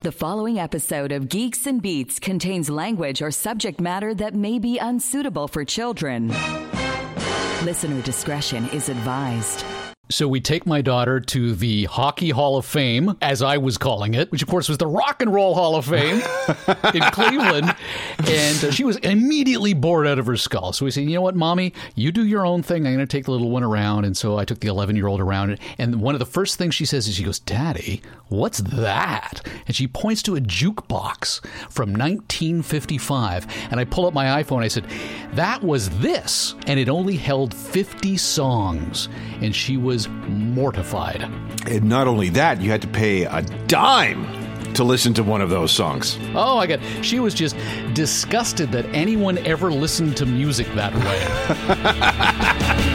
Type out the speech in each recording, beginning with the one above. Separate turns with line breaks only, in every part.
The following episode of Geeks and Beats contains language or subject matter that may be unsuitable for children. Listener discretion is advised.
So we take my daughter to the Hockey Hall of Fame, as I was calling it, which of course was the Rock and Roll Hall of Fame in Cleveland. And uh, she was immediately bored out of her skull. So we said, you know what, mommy, you do your own thing. I'm going to take the little one around. And so I took the 11 year old around. And one of the first things she says is, she goes, Daddy, what's that? And she points to a jukebox from 1955. And I pull up my iPhone. I said, that was this. And it only held 50 songs. And she was mortified.
And not only that, you had to pay a dime to listen to one of those songs.
Oh my God. She was just disgusted that anyone ever listened to music that way.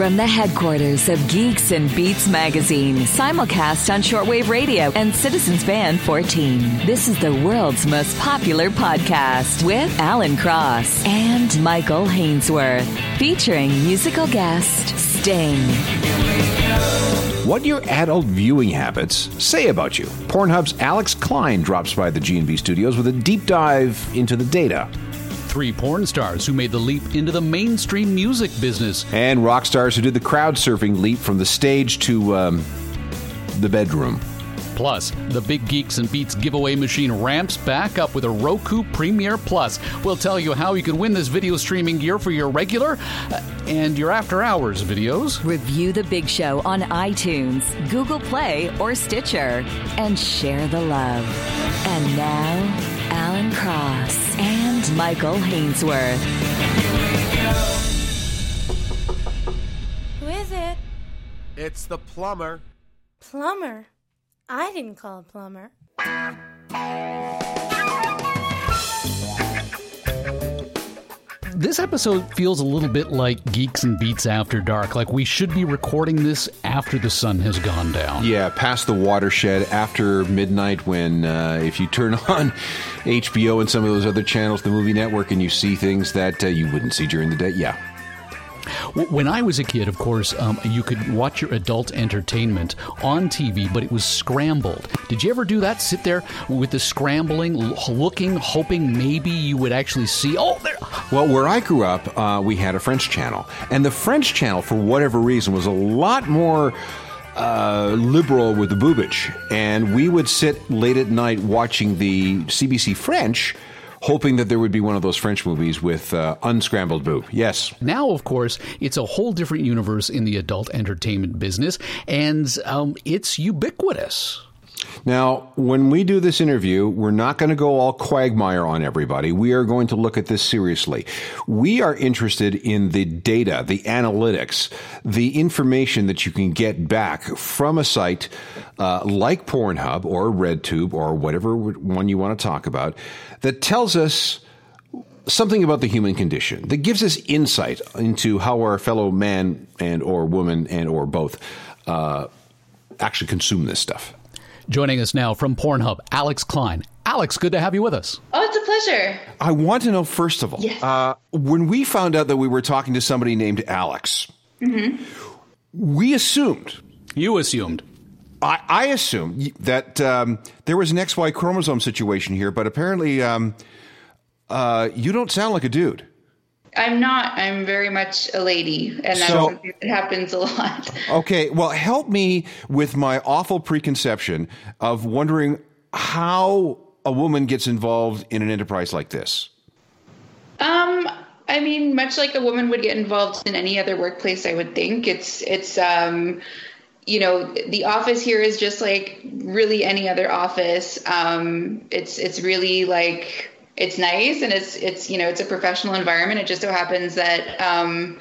From the headquarters of Geeks and Beats magazine, simulcast on shortwave radio and Citizens Band 14. This is the world's most popular podcast with Alan Cross and Michael Hainsworth, featuring musical guest Sting.
What your adult viewing habits say about you? Pornhub's Alex Klein drops by the G&B studios with a deep dive into the data.
Three porn stars who made the leap into the mainstream music business.
And rock stars who did the crowd surfing leap from the stage to um, the bedroom.
Plus, the Big Geeks and Beats giveaway machine ramps back up with a Roku Premiere Plus. We'll tell you how you can win this video streaming gear for your regular uh, and your after hours videos.
Review The Big Show on iTunes, Google Play, or Stitcher, and share the love. And now, Alan Cross and Michael Hainsworth.
Who is it?
It's the plumber.
Plumber. I didn't call a plumber.
This episode feels a little bit like Geeks and Beats After Dark. Like we should be recording this after the sun has gone down.
Yeah, past the watershed after midnight when uh, if you turn on HBO and some of those other channels, the movie network, and you see things that uh, you wouldn't see during the day. Yeah.
When I was a kid, of course, um, you could watch your adult entertainment on TV, but it was scrambled. Did you ever do that? Sit there with the scrambling, looking, hoping maybe you would actually see. Oh, there.
Well, where I grew up, uh, we had a French channel, and the French channel, for whatever reason, was a lot more. Uh, liberal with the boobage, and we would sit late at night watching the CBC French, hoping that there would be one of those French movies with uh, unscrambled boob. Yes.
Now, of course, it's a whole different universe in the adult entertainment business, and um, it's ubiquitous.
Now, when we do this interview, we're not going to go all quagmire on everybody. We are going to look at this seriously. We are interested in the data, the analytics, the information that you can get back from a site uh, like Pornhub or RedTube or whatever one you want to talk about that tells us something about the human condition that gives us insight into how our fellow man and or woman and or both uh, actually consume this stuff.
Joining us now from Pornhub, Alex Klein. Alex, good to have you with us.
Oh, it's a pleasure.
I want to know, first of all,
yes.
uh, when we found out that we were talking to somebody named Alex,
mm-hmm.
we assumed.
You assumed.
I, I assumed that um, there was an XY chromosome situation here, but apparently um, uh, you don't sound like a dude.
I'm not. I'm very much a lady, and that's
So-
something that happens a lot.
Okay, well, help me with my awful preconception of wondering how a woman gets involved in an enterprise like this.
Um, I mean, much like a woman would get involved in any other workplace, I would think it's it's um, you know, the office here is just like really any other office. Um, it's it's really like it's nice and it's it's you know it's a professional environment. It just so happens that um,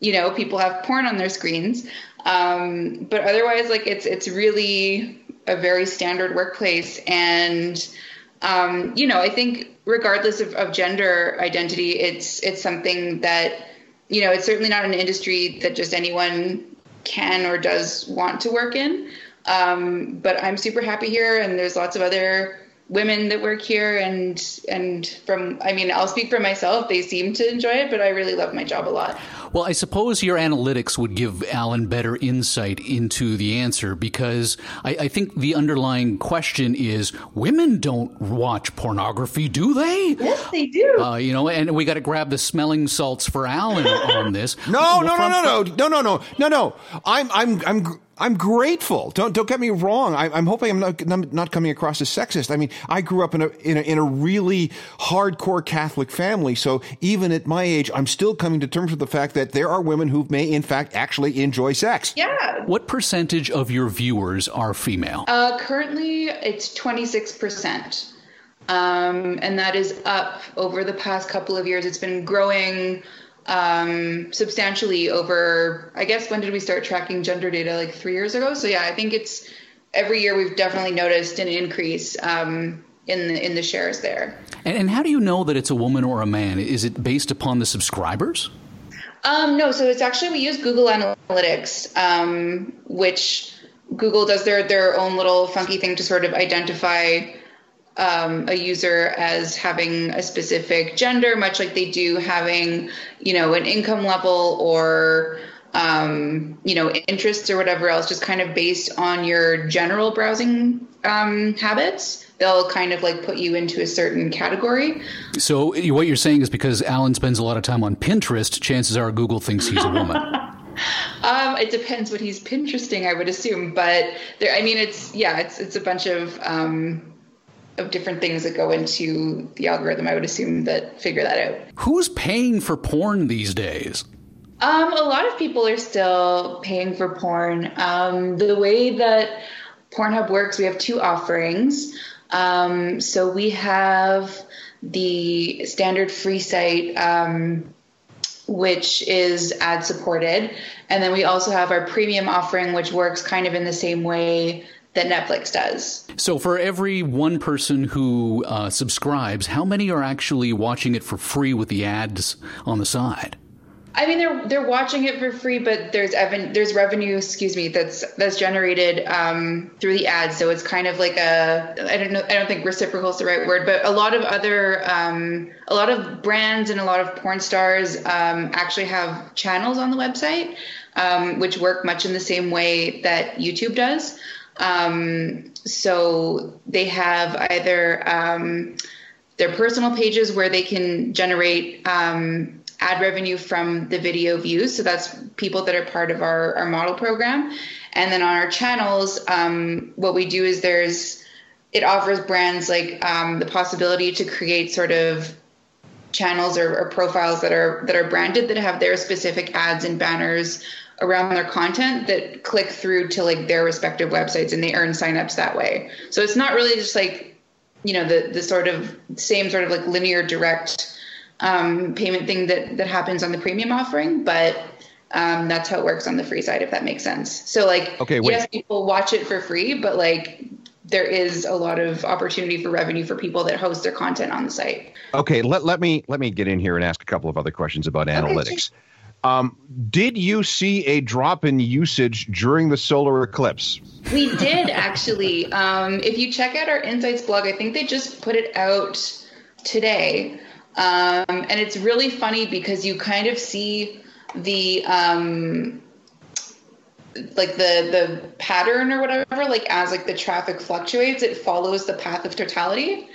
you know people have porn on their screens, um, but otherwise like it's it's really a very standard workplace and um, you know I think regardless of, of gender identity, it's it's something that you know it's certainly not an industry that just anyone can or does want to work in. Um, but I'm super happy here, and there's lots of other women that work here and and from I mean I'll speak for myself they seem to enjoy it but I really love my job a lot.
Well, I suppose your analytics would give Alan better insight into the answer because I, I think the underlying question is women don't watch pornography, do they?
Yes, they do.
Uh, you know, and we got to grab the smelling salts for Alan on this.
No, no, no, no, no, no, no, no, no, no. I'm, I'm, I'm. I'm grateful. Don't don't get me wrong. I, am hoping I'm not not coming across as sexist. I mean, I grew up in a, in a in a really hardcore Catholic family, so even at my age, I'm still coming to terms with the fact that there are women who may, in fact, actually enjoy sex.
Yeah.
What percentage of your viewers are female?
Uh, currently, it's 26 percent, um, and that is up over the past couple of years. It's been growing um, substantially over, I guess, when did we start tracking gender data? Like three years ago. So yeah, I think it's every year we've definitely noticed an increase um, in the in the shares there.
And, and, how do you know that it's a woman or a man? Is it based upon the subscribers?
Um, no, so it's actually we use Google Analytics, um, which Google does their their own little funky thing to sort of identify um, a user as having a specific gender, much like they do having, you know, an income level or, um, you know, interests or whatever else, just kind of based on your general browsing um, habits. They'll kind of like put you into a certain category.
So what you're saying is because Alan spends a lot of time on Pinterest, chances are Google thinks he's a woman.
Um, it depends what he's Pinteresting, I would assume. But there, I mean, it's yeah, it's it's a bunch of um, of different things that go into the algorithm, I would assume that figure that out.
Who's paying for porn these days?
Um, a lot of people are still paying for porn. Um, the way that Pornhub works, we have two offerings. Um, so we have the standard free site, um, which is ad supported. And then we also have our premium offering, which works kind of in the same way that Netflix does.
So, for every one person who uh, subscribes, how many are actually watching it for free with the ads on the side?
I mean, they're they're watching it for free, but there's evan, there's revenue, excuse me, that's that's generated um, through the ads. So it's kind of like a I don't know I don't think reciprocal is the right word, but a lot of other um, a lot of brands and a lot of porn stars um, actually have channels on the website, um, which work much in the same way that YouTube does. Um, so they have either um, their personal pages where they can generate um, ad revenue from the video views. So that's people that are part of our, our model program. And then on our channels, um, what we do is there's it offers brands like um, the possibility to create sort of channels or, or, profiles that are that are branded that have their specific ads and banners around their content that click through to like their respective websites and they earn signups that way. So it's not really just like, you know, the the sort of same sort of like linear direct um, payment thing that that happens on the premium offering, but um, that's how it works on the free side, if that makes sense. So like, okay, wait. yes, people watch it for free, but like there is a lot of opportunity for revenue for people that host their content on the site.
Okay, let, let me let me get in here and ask a couple of other questions about analytics. Okay, um, did you see a drop in usage during the solar eclipse?
We did actually. Um, if you check out our Insights blog, I think they just put it out today. Um, and it's really funny because you kind of see the um, like the the pattern or whatever like as like the traffic fluctuates it follows the path of totality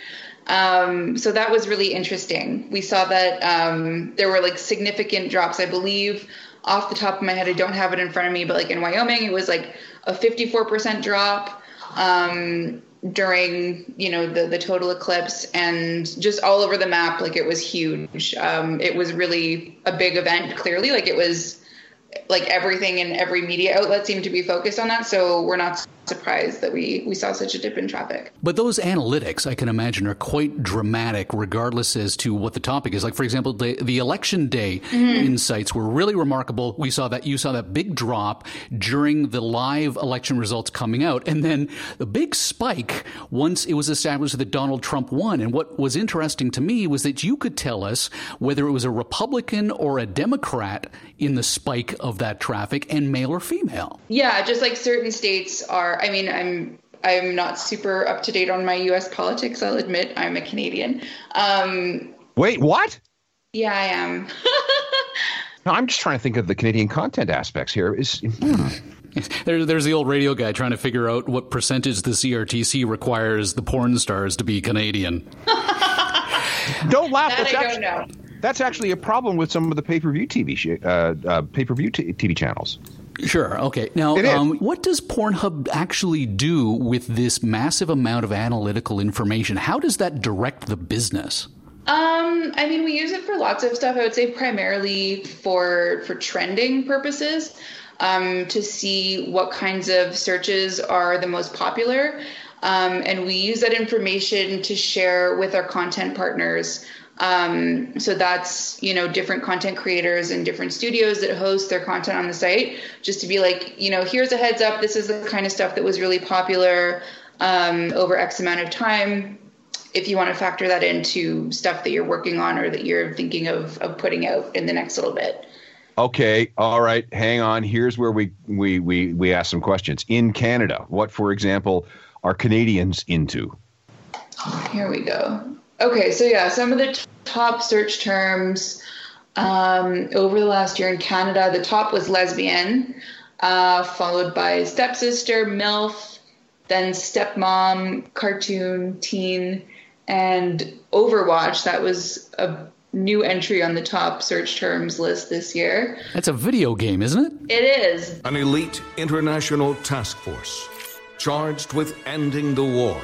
um, so that was really interesting. We saw that um, there were like significant drops, I believe. Off the top of my head, I don't have it in front of me, but like in Wyoming, it was like a 54% drop um, during you know the the total eclipse, and just all over the map, like it was huge. Um, it was really a big event. Clearly, like it was like everything and every media outlet seemed to be focused on that. So we're not surprised that we, we saw such a dip in traffic.
But those analytics, I can imagine, are quite dramatic, regardless as to what the topic is. Like, for example, the, the election day mm-hmm. insights were really remarkable. We saw that you saw that big drop during the live election results coming out, and then the big spike once it was established that Donald Trump won. And what was interesting to me was that you could tell us whether it was a Republican or a Democrat in the spike of that traffic, and male or female.
Yeah, just like certain states are I mean, I'm I'm not super up to date on my U.S. politics. I'll admit I'm a Canadian. Um,
Wait, what?
yeah, I am.
No, I'm just trying to think of the Canadian content aspects here. Is hmm.
There, there's the old radio guy trying to figure out what percentage the CRTC requires the porn stars to be Canadian.
don't laugh.
At that
That's
I don't know.
That's actually a problem with some of the pay per view TV sh- uh, uh, pay per view t- TV channels.
Sure. Okay. Now, um, what does Pornhub actually do with this massive amount of analytical information? How does that direct the business?
Um, I mean, we use it for lots of stuff. I would say primarily for for trending purposes, um, to see what kinds of searches are the most popular, um, and we use that information to share with our content partners. Um, so that's you know different content creators and different studios that host their content on the site, just to be like, you know, here's a heads up. This is the kind of stuff that was really popular um, over X amount of time if you want to factor that into stuff that you're working on or that you're thinking of, of putting out in the next little bit.
Okay, all right, hang on. Here's where we we we we ask some questions. In Canada, what, for example, are Canadians into?
Here we go. Okay, so yeah, some of the t- top search terms um, over the last year in Canada, the top was lesbian, uh, followed by stepsister, MILF, then stepmom, cartoon, teen, and Overwatch. That was a new entry on the top search terms list this year.
That's a video game, isn't it?
It is.
An elite international task force charged with ending the war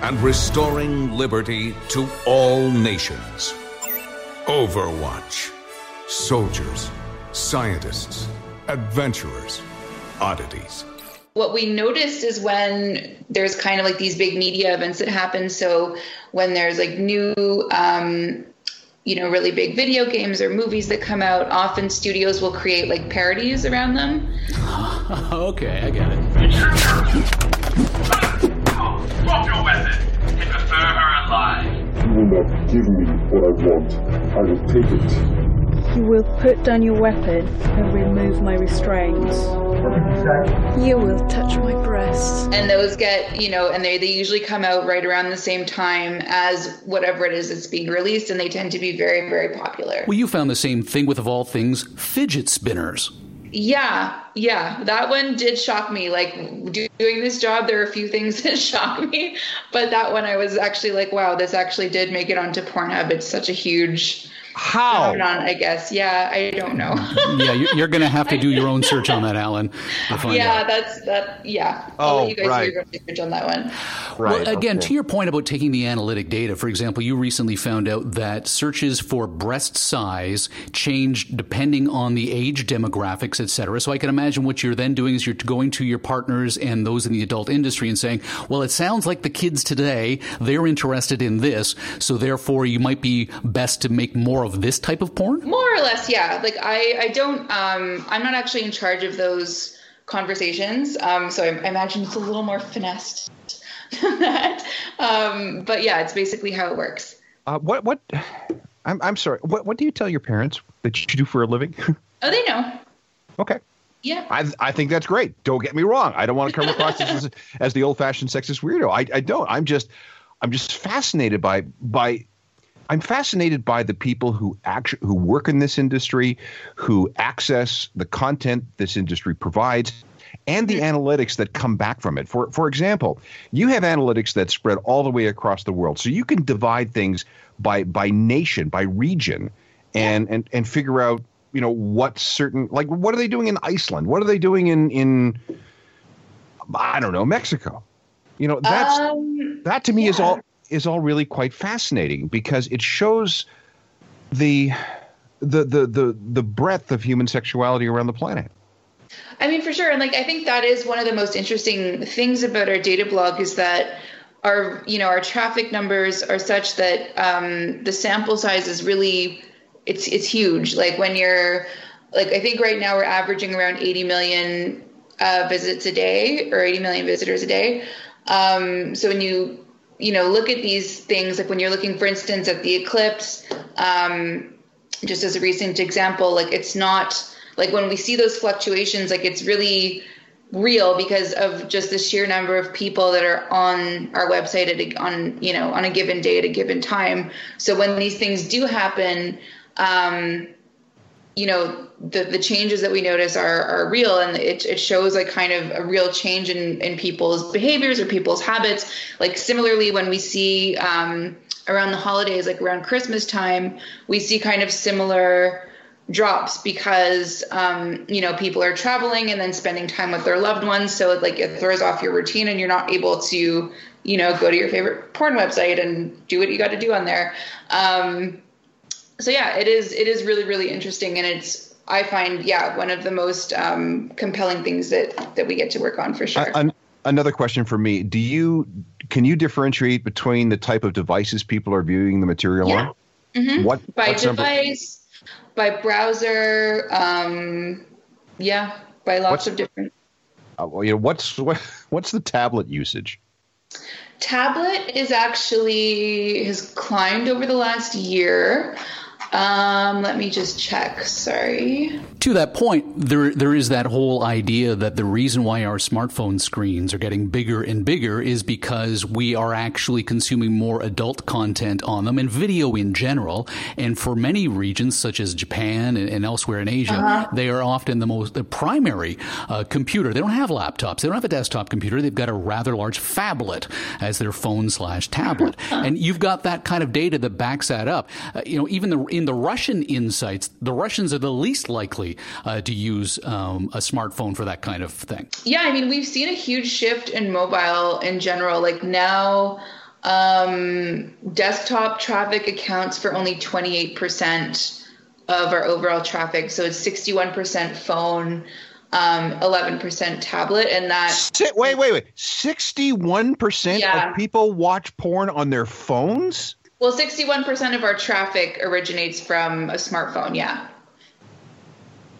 and restoring liberty to all nations. Overwatch. Soldiers, scientists, adventurers, oddities.
what we noticed is when there's kind of like these big media events that happen. So when there's like new, um, you know, really big video games or movies that come out, often studios will create like parodies around them.
Okay, I get it.
Drop your weapon and prefer her alive.
You will not give me what I want. I will take it.
You will put down your weapon and remove my restraints.
You will touch my breasts.
And those get, you know, and they, they usually come out right around the same time as whatever it is that's being released, and they tend to be very, very popular.
Well, you found the same thing with, of all things, fidget spinners.
Yeah, yeah, that one did shock me. Like do- doing this job, there are a few things that shock me, but that one I was actually like, wow, this actually did make it onto Pornhub. It's such a huge
How?
phenomenon, I guess. Yeah, I don't know.
Yeah, you- you're going to have to do your own search on that, Alan.
Yeah,
out.
that's that. Yeah,
oh, I'll
let you guys
right.
do your own research on that one.
Right.
Well, again,
okay.
to your point about taking the analytic data, for example, you recently found out that searches for breast size change depending on the age demographics, et cetera. So I can imagine what you're then doing is you're going to your partners and those in the adult industry and saying, well, it sounds like the kids today, they're interested in this. So therefore, you might be best to make more of this type of porn.
More or less, yeah. Like I, I don't. Um, I'm not actually in charge of those conversations. Um, so I, I imagine it's a little more finessed than that. Um, but yeah, it's basically how it works.
Uh, what what? I'm I'm sorry. What what do you tell your parents that you do for a living?
Oh, they know.
okay.
Yeah.
I, I think that's great. Don't get me wrong. I don't want to come across as, as the old-fashioned sexist weirdo. I, I don't. I'm just I'm just fascinated by by I'm fascinated by the people who actually who work in this industry, who access the content this industry provides, and the analytics that come back from it. For for example, you have analytics that spread all the way across the world, so you can divide things by by nation, by region, and and and figure out you know what certain like what are they doing in Iceland? What are they doing in in I don't know Mexico? You know that's
Um,
that to me is all is all really quite fascinating because it shows the the the the the breadth of human sexuality around the planet.
I mean, for sure. And like, I think that is one of the most interesting things about our data blog is that our, you know, our traffic numbers are such that um, the sample size is really, it's it's huge. Like when you're, like I think right now we're averaging around 80 million uh, visits a day or 80 million visitors a day. Um, so when you, you know, look at these things, like when you're looking, for instance, at the eclipse, um, just as a recent example, like it's not like when we see those fluctuations, like it's really real because of just the sheer number of people that are on our website at a, on you know on a given day at a given time. So when these things do happen, um, you know the the changes that we notice are are real and it, it shows like kind of a real change in in people's behaviors or people's habits. Like similarly when we see um, around the holidays like around christmas time we see kind of similar drops because um, you know people are traveling and then spending time with their loved ones. So it, like it throws off your routine and you're not able to you know go to your favorite porn website and do what you got to do on there. Um, so yeah, it is it is really really interesting, and it's I find yeah one of the most um, compelling things that that we get to work on for sure.
Uh, another question for me: Do you can you differentiate between the type of devices people are viewing the material
yeah.
on?
Mm-hmm. What by device, number? by browser, um, yeah, by lots what's, of different.
Uh, well, you know, what's what, what's the tablet usage?
Tablet is actually has climbed over the last year. Um, let me just check. Sorry.
To that point, there there is that whole idea that the reason why our smartphone screens are getting bigger and bigger is because we are actually consuming more adult content on them and video in general. And for many regions, such as Japan and, and elsewhere in Asia, uh-huh. they are often the most the primary uh, computer. They don't have laptops. They don't have a desktop computer. They've got a rather large phablet as their phone slash tablet. and you've got that kind of data that backs that up. Uh, you know, even the in in the Russian insights, the Russians are the least likely uh, to use um, a smartphone for that kind of thing.
Yeah, I mean, we've seen a huge shift in mobile in general. Like now, um, desktop traffic accounts for only 28% of our overall traffic. So it's 61% phone. Um, 11% tablet, and that.
Wait, wait, wait. 61% yeah. of people watch porn on their phones?
Well, 61% of our traffic originates from a smartphone, yeah.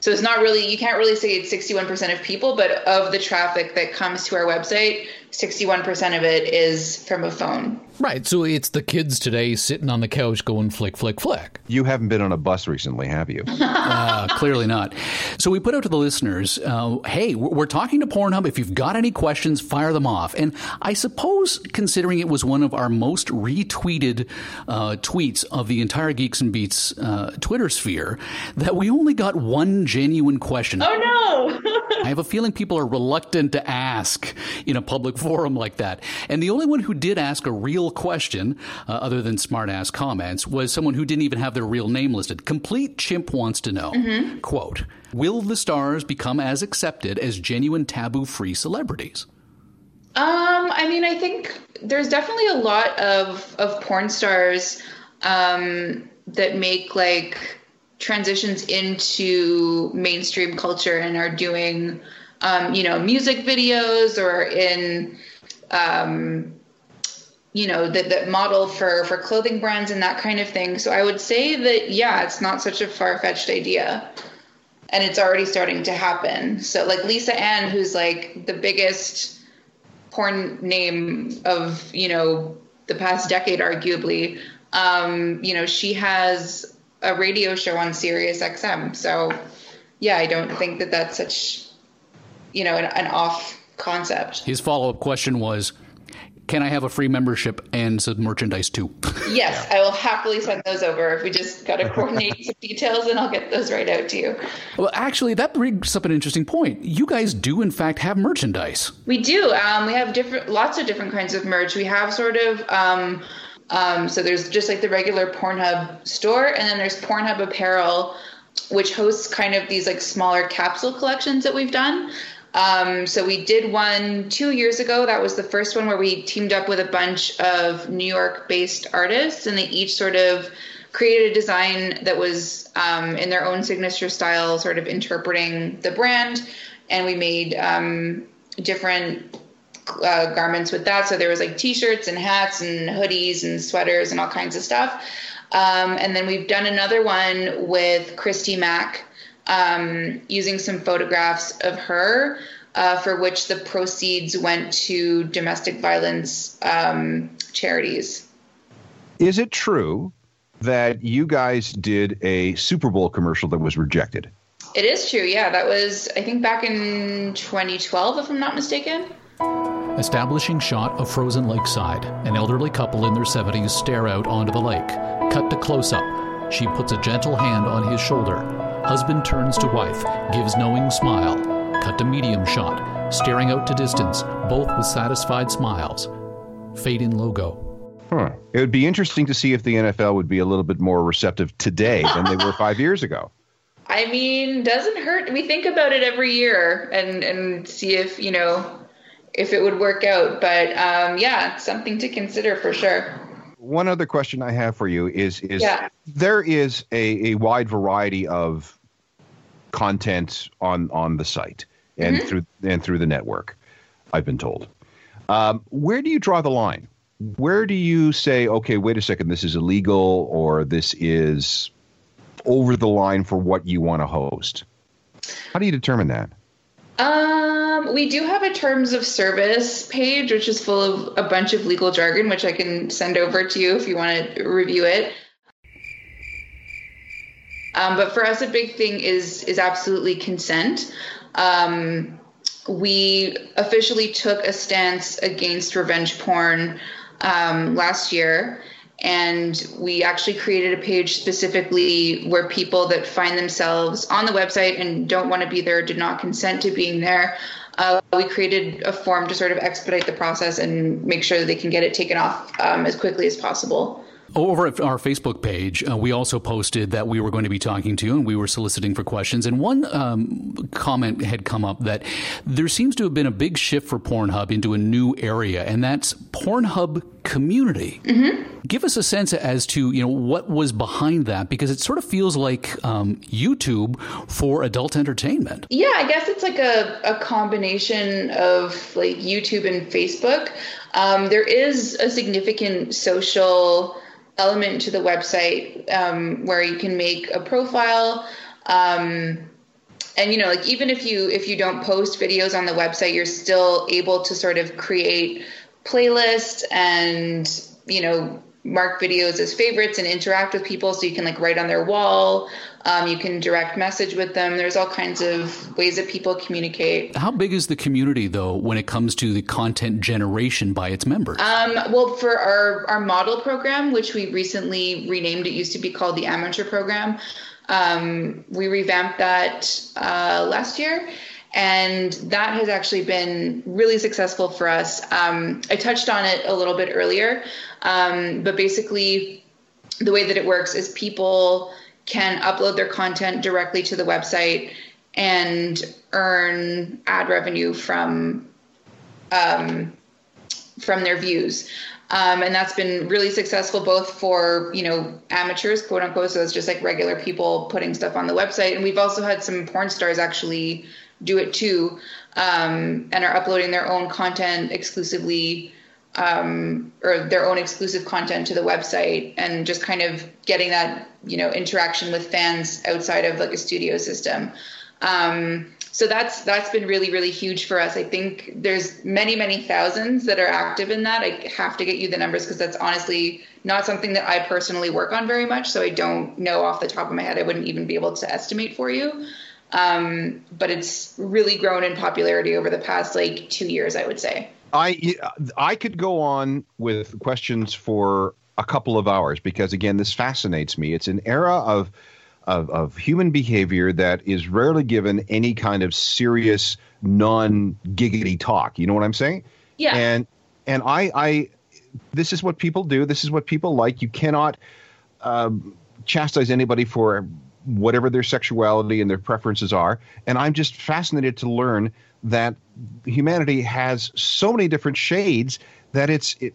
So it's not really, you can't really say it's 61% of people, but of the traffic that comes to our website, 61% of it is from a phone.
Right. So it's the kids today sitting on the couch going flick, flick, flick.
You haven't been on a bus recently, have you?
uh, clearly not. So we put out to the listeners uh, hey, we're talking to Pornhub. If you've got any questions, fire them off. And I suppose, considering it was one of our most retweeted uh, tweets of the entire Geeks and Beats uh, Twitter sphere, that we only got one genuine question.
Oh, no.
I have a feeling people are reluctant to ask in a public forum like that. And the only one who did ask a real question, uh, other than smartass comments, was someone who didn't even have their real name listed. Complete Chimp wants to know, mm-hmm. quote, will the stars become as accepted as genuine taboo-free celebrities?
Um, I mean, I think there's definitely a lot of of porn stars um, that make like transitions into mainstream culture and are doing, um, you know, music videos or in, um, you know, that that model for for clothing brands and that kind of thing. So I would say that yeah, it's not such a far fetched idea, and it's already starting to happen. So like Lisa Ann, who's like the biggest porn name of you know the past decade, arguably. Um, you know, she has a radio show on Sirius XM. So, yeah, I don't think that that's such, you know, an, an off concept.
His follow up question was, can I have a free membership and some merchandise too?
Yes, I will happily send those over. If we just got to coordinate some details, and I'll get those right out to you.
Well, actually, that brings up an interesting point. You guys do, in fact, have merchandise.
We do. Um, we have different, lots of different kinds of merch. We have sort of. Um, um, so there's just like the regular Pornhub store, and then there's Pornhub apparel, which hosts kind of these like smaller capsule collections that we've done. Um, so we did one two years ago. That was the first one where we teamed up with a bunch of New York-based artists, and they each sort of created a design that was um, in their own signature style, sort of interpreting the brand. And we made um, different uh, garments with that. So there was like t-shirts and hats and hoodies and sweaters and all kinds of stuff. Um, and then we've done another one with Christy Mack um, using some photographs of her, uh, for which the proceeds went to domestic violence um, charities.
Is it true that you guys did a Super Bowl commercial that was rejected?
It is true. Yeah, that was I think back in 2012, if I'm not mistaken.
Establishing shot of frozen lakeside. An elderly couple in their 70s stare out onto the lake. Cut to close up. She puts a gentle hand on his shoulder. Husband turns to wife, gives knowing smile. Cut to medium shot. Staring out to distance, both with satisfied smiles. Fade in logo.
Huh. It would be interesting to see if the NFL would be a little bit more receptive today than they were five years ago.
I mean, doesn't hurt. We think about it every year and and see if you know if it would work out. But um, yeah, something to consider for sure.
One other question I have for you is is
yeah.
there is a, a wide variety of content on on the site and mm-hmm. through and through the network. I've been told. Um, where do you draw the line? Where do you say, okay, wait a second, this is illegal or this is over the line for what you want to host? How do you determine that?
Um, we do have a terms of service page, which is full of a bunch of legal jargon, which I can send over to you if you want to review it. Um, but for us, a big thing is is absolutely consent. Um, we officially took a stance against revenge porn um, last year, and we actually created a page specifically where people that find themselves on the website and don't want to be there, did not consent to being there. Uh, we created a form to sort of expedite the process and make sure that they can get it taken off um, as quickly as possible.
Over at our Facebook page, uh, we also posted that we were going to be talking to you and we were soliciting for questions. And one um, comment had come up that there seems to have been a big shift for Pornhub into a new area, and that's Pornhub community.
Mm-hmm.
Give us a sense as to you know what was behind that because it sort of feels like um, YouTube for adult entertainment.
Yeah, I guess it's like a, a combination of like YouTube and Facebook. Um, there is a significant social element to the website um, where you can make a profile. Um, and you know like even if you if you don't post videos on the website you're still able to sort of create playlists and you know mark videos as favorites and interact with people so you can like write on their wall um, you can direct message with them. There's all kinds of ways that people communicate.
How big is the community though when it comes to the content generation by its members?
Um, well for our, our model program which we recently renamed it used to be called the amateur program um, we revamped that uh, last year. And that has actually been really successful for us. Um, I touched on it a little bit earlier, um, but basically, the way that it works is people can upload their content directly to the website and earn ad revenue from um, from their views. Um, and that's been really successful both for you know amateurs quote unquote so it's just like regular people putting stuff on the website and we've also had some porn stars actually do it too um, and are uploading their own content exclusively um, or their own exclusive content to the website and just kind of getting that you know interaction with fans outside of like a studio system. Um, so that's that's been really really huge for us. I think there's many many thousands that are active in that. I have to get you the numbers because that's honestly not something that i personally work on very much so i don't know off the top of my head. I wouldn't even be able to estimate for you. Um, but it's really grown in popularity over the past like two years, I would say.
I I could go on with questions for a couple of hours because again, this fascinates me. It's an era of of, of human behavior that is rarely given any kind of serious non giggity talk. You know what I'm saying?
Yeah.
And and I I this is what people do. This is what people like. You cannot um, chastise anybody for whatever their sexuality and their preferences are. And I'm just fascinated to learn that humanity has so many different shades that it's, it,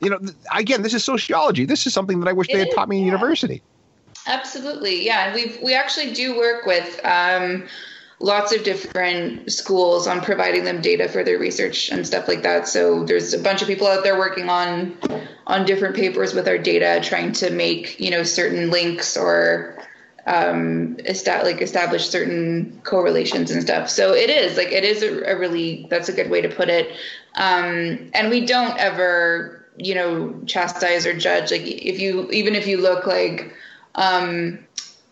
you know, again, this is sociology. This is something that I wish it they had is, taught me in yeah. university.
Absolutely, yeah. And we we actually do work with um, lots of different schools on providing them data for their research and stuff like that. So there's a bunch of people out there working on on different papers with our data, trying to make you know certain links or um, esta- like establish certain correlations and stuff. So it is like it is a, a really that's a good way to put it. Um, and we don't ever you know chastise or judge. Like if you even if you look like um,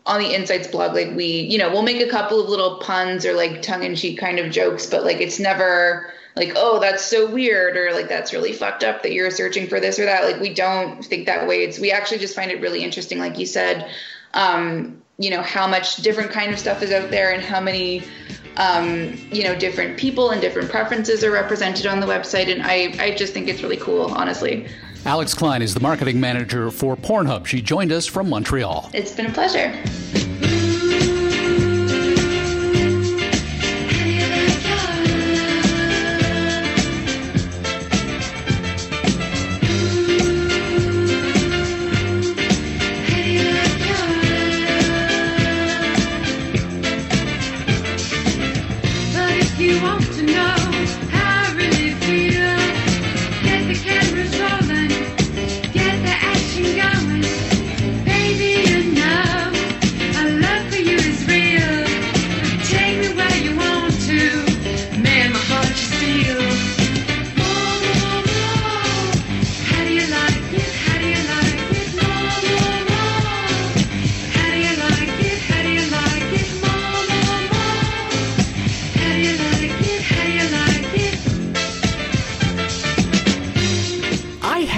on the Insights blog, like we, you know, we'll make a couple of little puns or like tongue in cheek kind of jokes, but like it's never like, oh, that's so weird or like that's really fucked up that you're searching for this or that. Like we don't think that way. It's we actually just find it really interesting, like you said, um, you know, how much different kind of stuff is out there and how many um, you know, different people and different preferences are represented on the website. And I, I just think it's really cool, honestly.
Alex Klein is the marketing manager for Pornhub. She joined us from Montreal.
It's been a pleasure.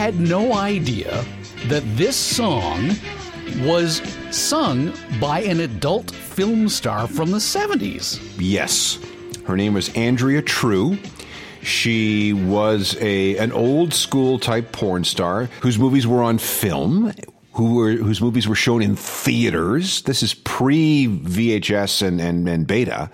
Had no idea that this song was sung by an adult film star from the 70s.
Yes. Her name was Andrea True. She was a an old school type porn star whose movies were on film, who were whose movies were shown in theaters. This is pre VHS and, and, and beta.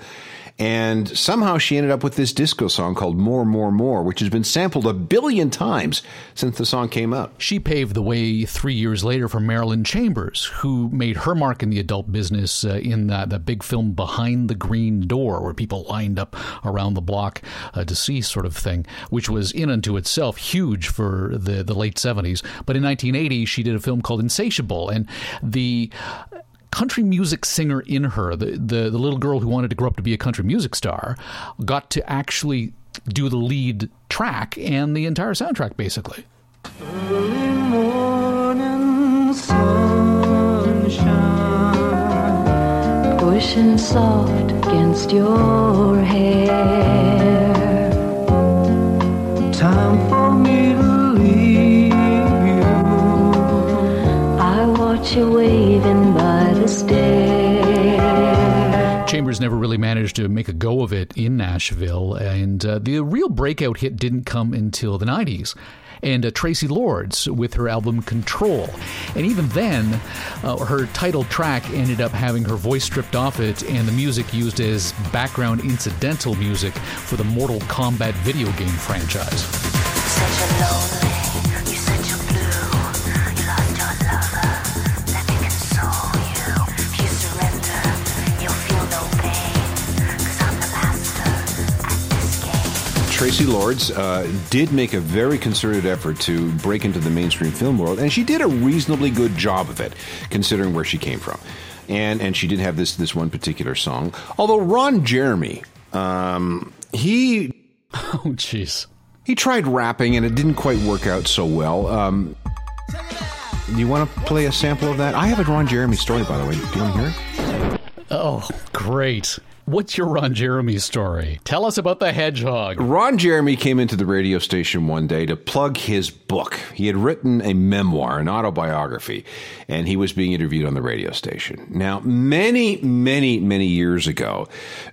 And somehow she ended up with this disco song called More, More, More, which has been sampled a billion times since the song came out.
She paved the way three years later for Marilyn Chambers, who made her mark in the adult business uh, in the, the, big film Behind the Green Door, where people lined up around the block uh, to see, sort of thing, which was in unto itself huge for the, the late 70s. But in 1980, she did a film called Insatiable. And the country music singer in her, the, the, the little girl who wanted to grow up to be a country music star, got to actually do the lead track and the entire soundtrack, basically.
Early morning sunshine, pushing soft against your.
Never really managed to make a go of it in Nashville, and uh, the real breakout hit didn't come until the 90s and uh, Traci Lords with her album Control. And even then, uh, her title track ended up having her voice stripped off it and the music used as background incidental music for the Mortal Kombat video game franchise.
Traci Lords uh, did make a very concerted effort to break into the mainstream film world, and she did a reasonably good job of it, considering where she came from. And and she did have this this one particular song. Although Ron Jeremy, um, he
oh jeez,
he tried rapping and it didn't quite work out so well. Um, do you want to play a sample of that? I have a Ron Jeremy story, by the way. Do you want to hear it?
Oh, great. What's your Ron Jeremy story? Tell us about the hedgehog.
Ron Jeremy came into the radio station one day to plug his book. He had written a memoir, an autobiography, and he was being interviewed on the radio station. Now, many, many, many years ago,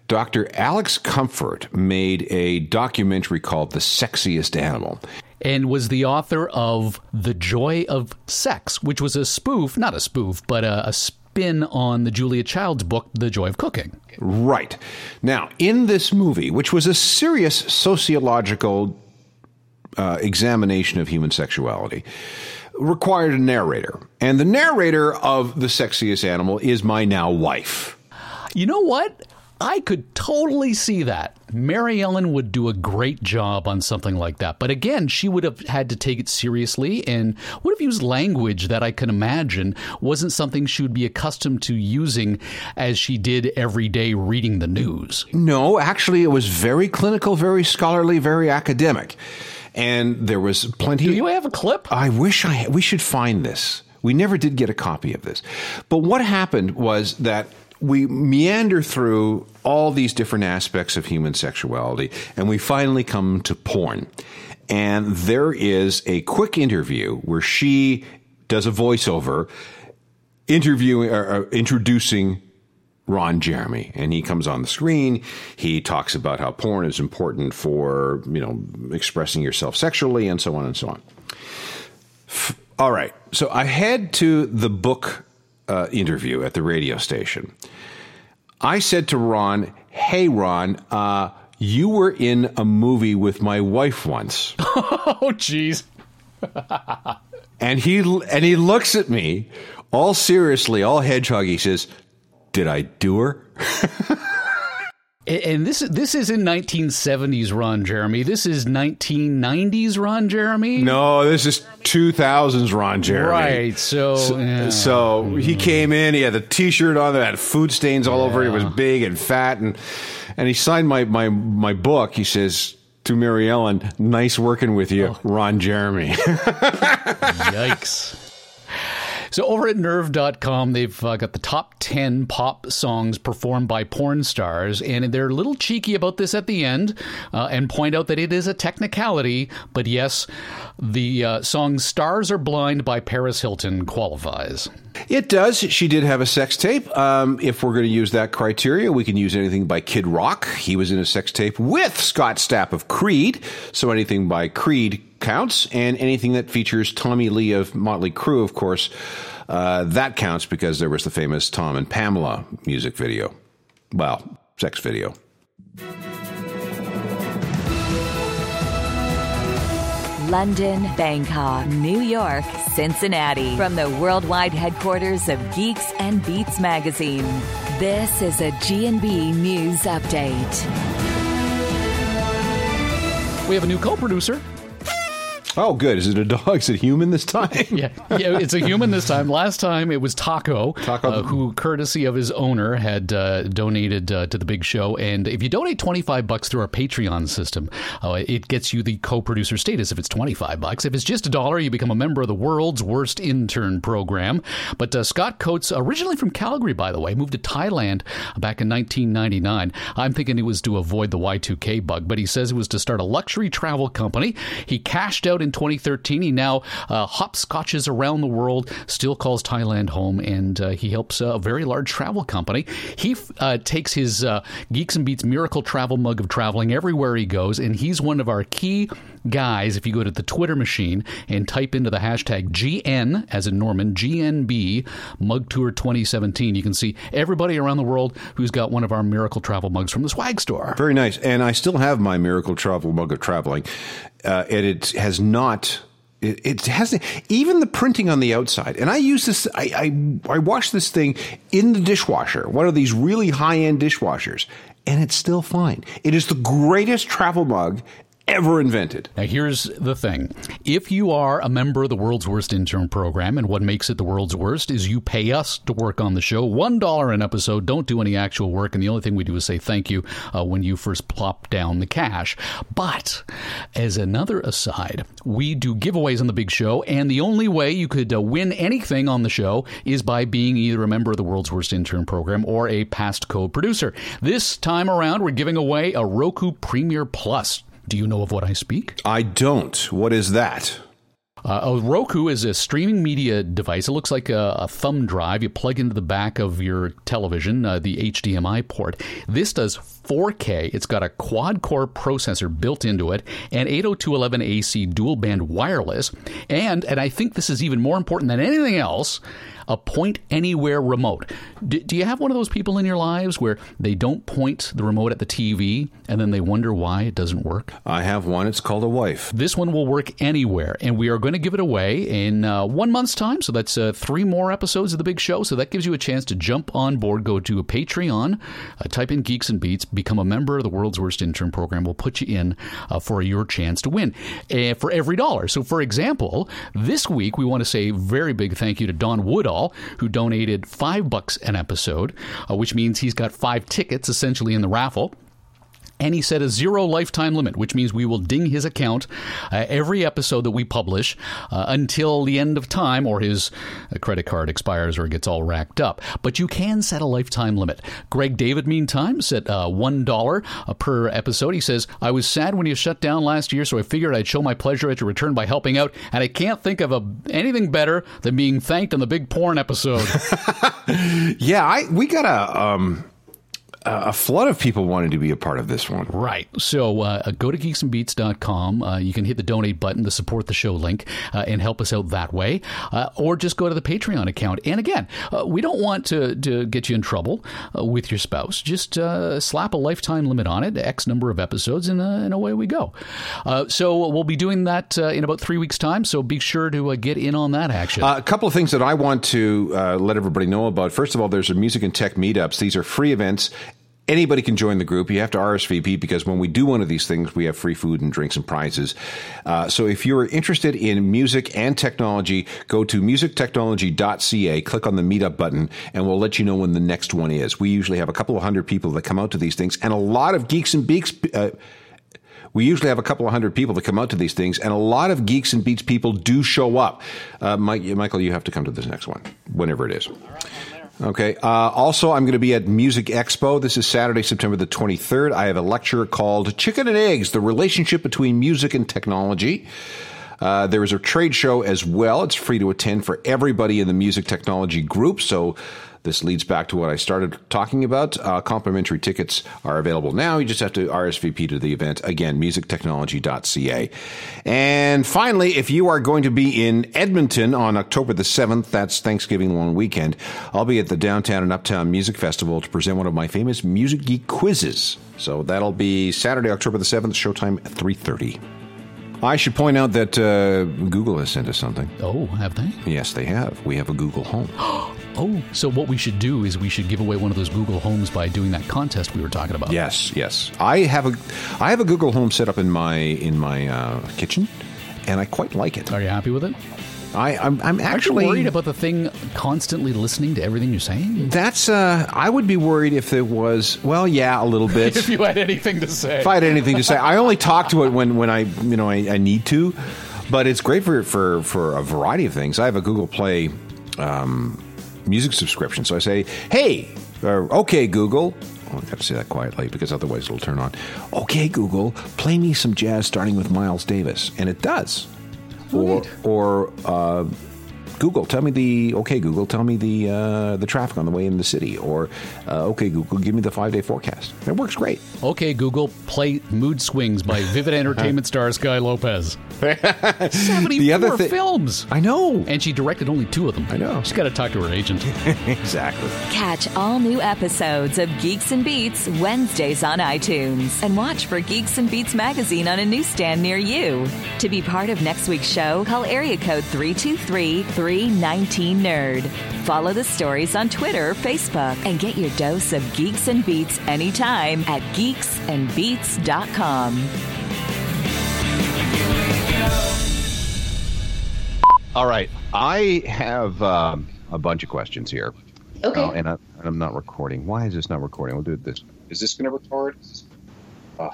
Dr. Alex Comfort made a documentary called The Sexiest Animal
and was the author of The Joy of Sex, which was a spoof, not a spoof, but a, a spin on the Julia Childs book, The Joy of Cooking.
Right. Now, in this movie, which was a serious sociological uh, examination of human sexuality, required a narrator. And the narrator of The Sexiest Animal is my now wife.
You know what? I could totally see that. Mary Ellen would do a great job on something like that. But again, she would have had to take it seriously and would have used language that I can imagine wasn't something she would be accustomed to using as she did every day reading the news.
No, actually, it was very clinical, very scholarly, very academic. And there was plenty.
Do you have a clip?
I wish I. We should find this. We never did get a copy of this. But what happened was that we meander through all these different aspects of human sexuality, and we finally come to porn. And there is a quick interview where she does a voiceover interviewing or, or introducing Ron Jeremy, and he comes on the screen. He talks about how porn is important for you know expressing yourself sexually, and so on and so on. All right, so I head to the book uh, interview at the radio station. I said to Ron, "Hey, Ron." Uh, you were in a movie with my wife once.
oh, jeez.
and he and he looks at me all seriously, all hedgehog. He says, "Did I do her?"
and this this is in 1970s Ron Jeremy. This is 1990s Ron Jeremy.
No, this is 2000s Ron Jeremy.
Right. So
so,
yeah.
so he came in. He had the T-shirt on that had food stains all over. He was big and fat, and and he signed my my my book. He says to Mary Ellen, "Nice working with you, oh. Ron Jeremy."
Yikes. So over at nerve.com, they've uh, got the top 10 pop songs performed by porn stars, and they're a little cheeky about this at the end uh, and point out that it is a technicality, but yes, the uh, song Stars Are Blind by Paris Hilton qualifies.
It does. She did have a sex tape. Um, if we're going to use that criteria, we can use anything by Kid Rock. He was in a sex tape with Scott Stapp of Creed. So anything by Creed counts, and anything that features Tommy Lee of Motley Crue, of course, uh, that counts because there was the famous Tom and Pamela music video. Well, sex video.
London, Bangkok, New York, Cincinnati. From the worldwide headquarters of Geeks and Beats magazine. This is a GNB News Update.
We have a new co-producer
Oh, good. Is it a dog? Is it human this time?
yeah, yeah, it's a human this time. Last time it was Taco,
Taco,
uh, who, courtesy of his owner, had uh, donated uh, to the big show. And if you donate twenty five bucks through our Patreon system, uh, it gets you the co-producer status. If it's twenty five bucks, if it's just a dollar, you become a member of the world's worst intern program. But uh, Scott Coates, originally from Calgary, by the way, moved to Thailand back in 1999. I'm thinking it was to avoid the Y2K bug, but he says it was to start a luxury travel company. He cashed out out in 2013. He now uh, hopscotches around the world, still calls Thailand home, and uh, he helps a very large travel company. He uh, takes his uh, Geeks and Beats Miracle Travel mug of traveling everywhere he goes, and he's one of our key guys. If you go to the Twitter machine and type into the hashtag GN, as in Norman, GNB Mug Tour 2017, you can see everybody around the world who's got one of our Miracle Travel mugs from the swag store.
Very nice. And I still have my Miracle Travel mug of traveling uh, and it has not. It, it has even the printing on the outside, and I use this. I, I I wash this thing in the dishwasher, one of these really high end dishwashers, and it's still fine. It is the greatest travel mug ever invented.
Now, here's the thing if you are a member of the World's Worst Intern Program, and what makes it the world's worst is you pay us to work on the show, $1 an episode, don't do any actual work, and the only thing we do is say thank you uh, when you first plop down the cash. But as another aside, we do giveaways on the big show, and the only way you could uh, win anything on the show is by being either a member of the World's Worst Intern Program or a past co producer. This time around, we're giving away a Roku Premiere Plus. Do you know of what I speak?
I don't. What is that?
Uh, a Roku is a streaming media device. It looks like a, a thumb drive you plug into the back of your television, uh, the HDMI port. This does 4K. It's got a quad core processor built into it and 802.11ac dual band wireless. And, and I think this is even more important than anything else, a point anywhere remote. D- do you have one of those people in your lives where they don't point the remote at the TV and then they wonder why it doesn't work?
I have one. It's called a wife.
This one will work anywhere, and we are going to give it away in uh, one month's time. So that's uh, three more episodes of the big show. So that gives you a chance to jump on board, go to a Patreon, uh, type in Geeks and Beats, become a member of the World's Worst Intern Program. We'll put you in uh, for your chance to win uh, for every dollar. So, for example, this week we want to say very big thank you to Don Woodall who donated five bucks an episode, uh, which means he's got five tickets essentially in the raffle. And he set a zero lifetime limit, which means we will ding his account uh, every episode that we publish uh, until the end of time or his uh, credit card expires or gets all racked up. But you can set a lifetime limit. Greg David, meantime, set uh, $1 uh, per episode. He says, I was sad when you shut down last year, so I figured I'd show my pleasure at your return by helping out, and I can't think of a, anything better than being thanked on the big porn episode.
yeah, I we got a um, a flood of people wanting to be a part of this one.
Right. So uh, go to geeksandbeats.com. Uh, you can hit the donate button to support the show link uh, and help us out that way. Uh, or just go to the Patreon account. And again, uh, we don't want to, to get you in trouble uh, with your spouse. Just slap a lifetime limit on it, X number of episodes, and, and away we go. so we'll be doing that in about three weeks' time. So be sure to get in on that action.
a couple of things that I want to let everybody know about. First of all, there's a music and tech meetups. These are free events anybody can join the group. You have to RSVP because when we do one of these things, we have free food and drinks and prizes. Uh, so if you're interested in music and technology, go to musictechnology.ca, click on the meetup button, and we'll let you know when the next one is. We usually have a couple of hundred people that come out to these things, and a lot of geeks and beaks. Uh, we usually have a couple of hundred people that come out to these things, and a lot of geeks and beats people do show up. Uh, Mike, Michael, you have to come to this next one, whenever it is. Okay. Uh, also, I'm going to be at Music Expo. This is Saturday, September the 23rd. I have a lecture called Chicken and Eggs The Relationship Between Music and Technology. Uh, there is a trade show as well. It's free to attend for everybody in the music technology group. So this leads back to what I started talking about. Uh, complimentary tickets are available now. You just have to RSVP to the event. Again, musictechnology.ca. And finally, if you are going to be in Edmonton on October the 7th, that's Thanksgiving long weekend, I'll be at the Downtown and Uptown Music Festival to present one of my famous Music Geek quizzes. So that'll be Saturday, October the 7th, showtime 3.30. I should point out that uh, Google has sent us something.
Oh, have they?
Yes, they have. We have a Google Home.
oh, so what we should do is we should give away one of those Google Homes by doing that contest we were talking about.
Yes, yes. I have a, I have a Google Home set up in my in my uh, kitchen, and I quite like it.
Are you happy with it?
I, I'm, I'm actually
worried about the thing constantly listening to everything you're saying.
That's uh, I would be worried if it was well, yeah, a little bit.
if you had anything to say,
if I had anything to say, I only talk to it when when I you know I, I need to, but it's great for for for a variety of things. I have a Google Play um, music subscription, so I say, hey, or, okay, Google. Oh, I got to say that quietly because otherwise it'll turn on. Okay, Google, play me some jazz starting with Miles Davis, and it does or or uh, Google, tell me the okay. Google, tell me the uh, the traffic on the way in the city, or uh, okay, Google, give me the five day forecast. It works great.
Okay, Google, play Mood Swings by Vivid Entertainment star Sky Lopez. Seventy the other thi- films.
I know,
and she directed only two of them.
I know.
She's got to talk to her agent.
exactly.
Catch all new episodes of Geeks and Beats Wednesdays on iTunes, and watch for Geeks and Beats magazine on a newsstand near you. To be part of next week's show, call area code three two three three. 319 Nerd. Follow the stories on Twitter, Facebook, and get your dose of geeks and beats anytime at geeksandbeats.com.
All right. I have um, a bunch of questions here.
Okay.
Uh, and, I, am not recording. Why is this not recording? We'll do it this. Is this going to record? Uh,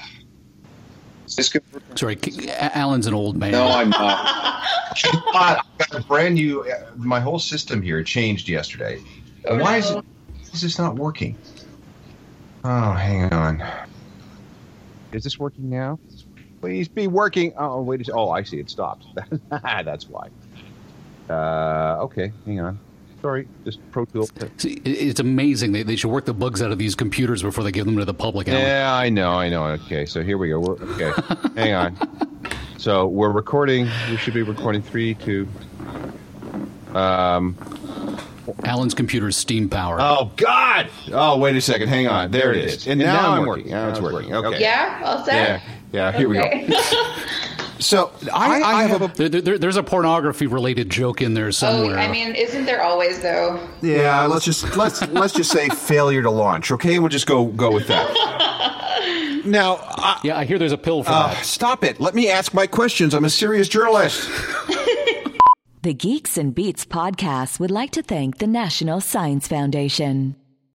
is this good?
Sorry, Alan's an old man.
No, I'm not. I've got a brand new. Uh, my whole system here changed yesterday. Oh, Why is it? Is this not working? Oh, hang on. Is this working now? Please be working. Oh, wait a second. Oh, I see. It stopped. That's why. Uh, okay, hang on sorry, just Pro Tools.
See, it's amazing. They, they should work the bugs out of these computers before they give them to the public.
Alan. Yeah, I know, I know. Okay, so here we go. We're, okay, hang on. So we're recording. We should be recording three, two. Um,
Alan's computer's steam power.
Oh God! Oh, wait a second. Hang on. There, it is. And, and now, now, I'm working. Now it's working. Okay.
Yeah. All set.
Yeah. Yeah. Here okay. we go. So I, I, I have, have,
a. There, there, there's a pornography related joke in there somewhere.
Oh, I mean, isn't there always though?
Yeah, let's just let's let's just say failure to launch. Okay, we'll just go go with that. now,
I, yeah, I hear there's a pill for uh, that.
Stop it! Let me ask my questions. I'm a serious journalist.
the Geeks and Beats podcast would like to thank the National Science Foundation.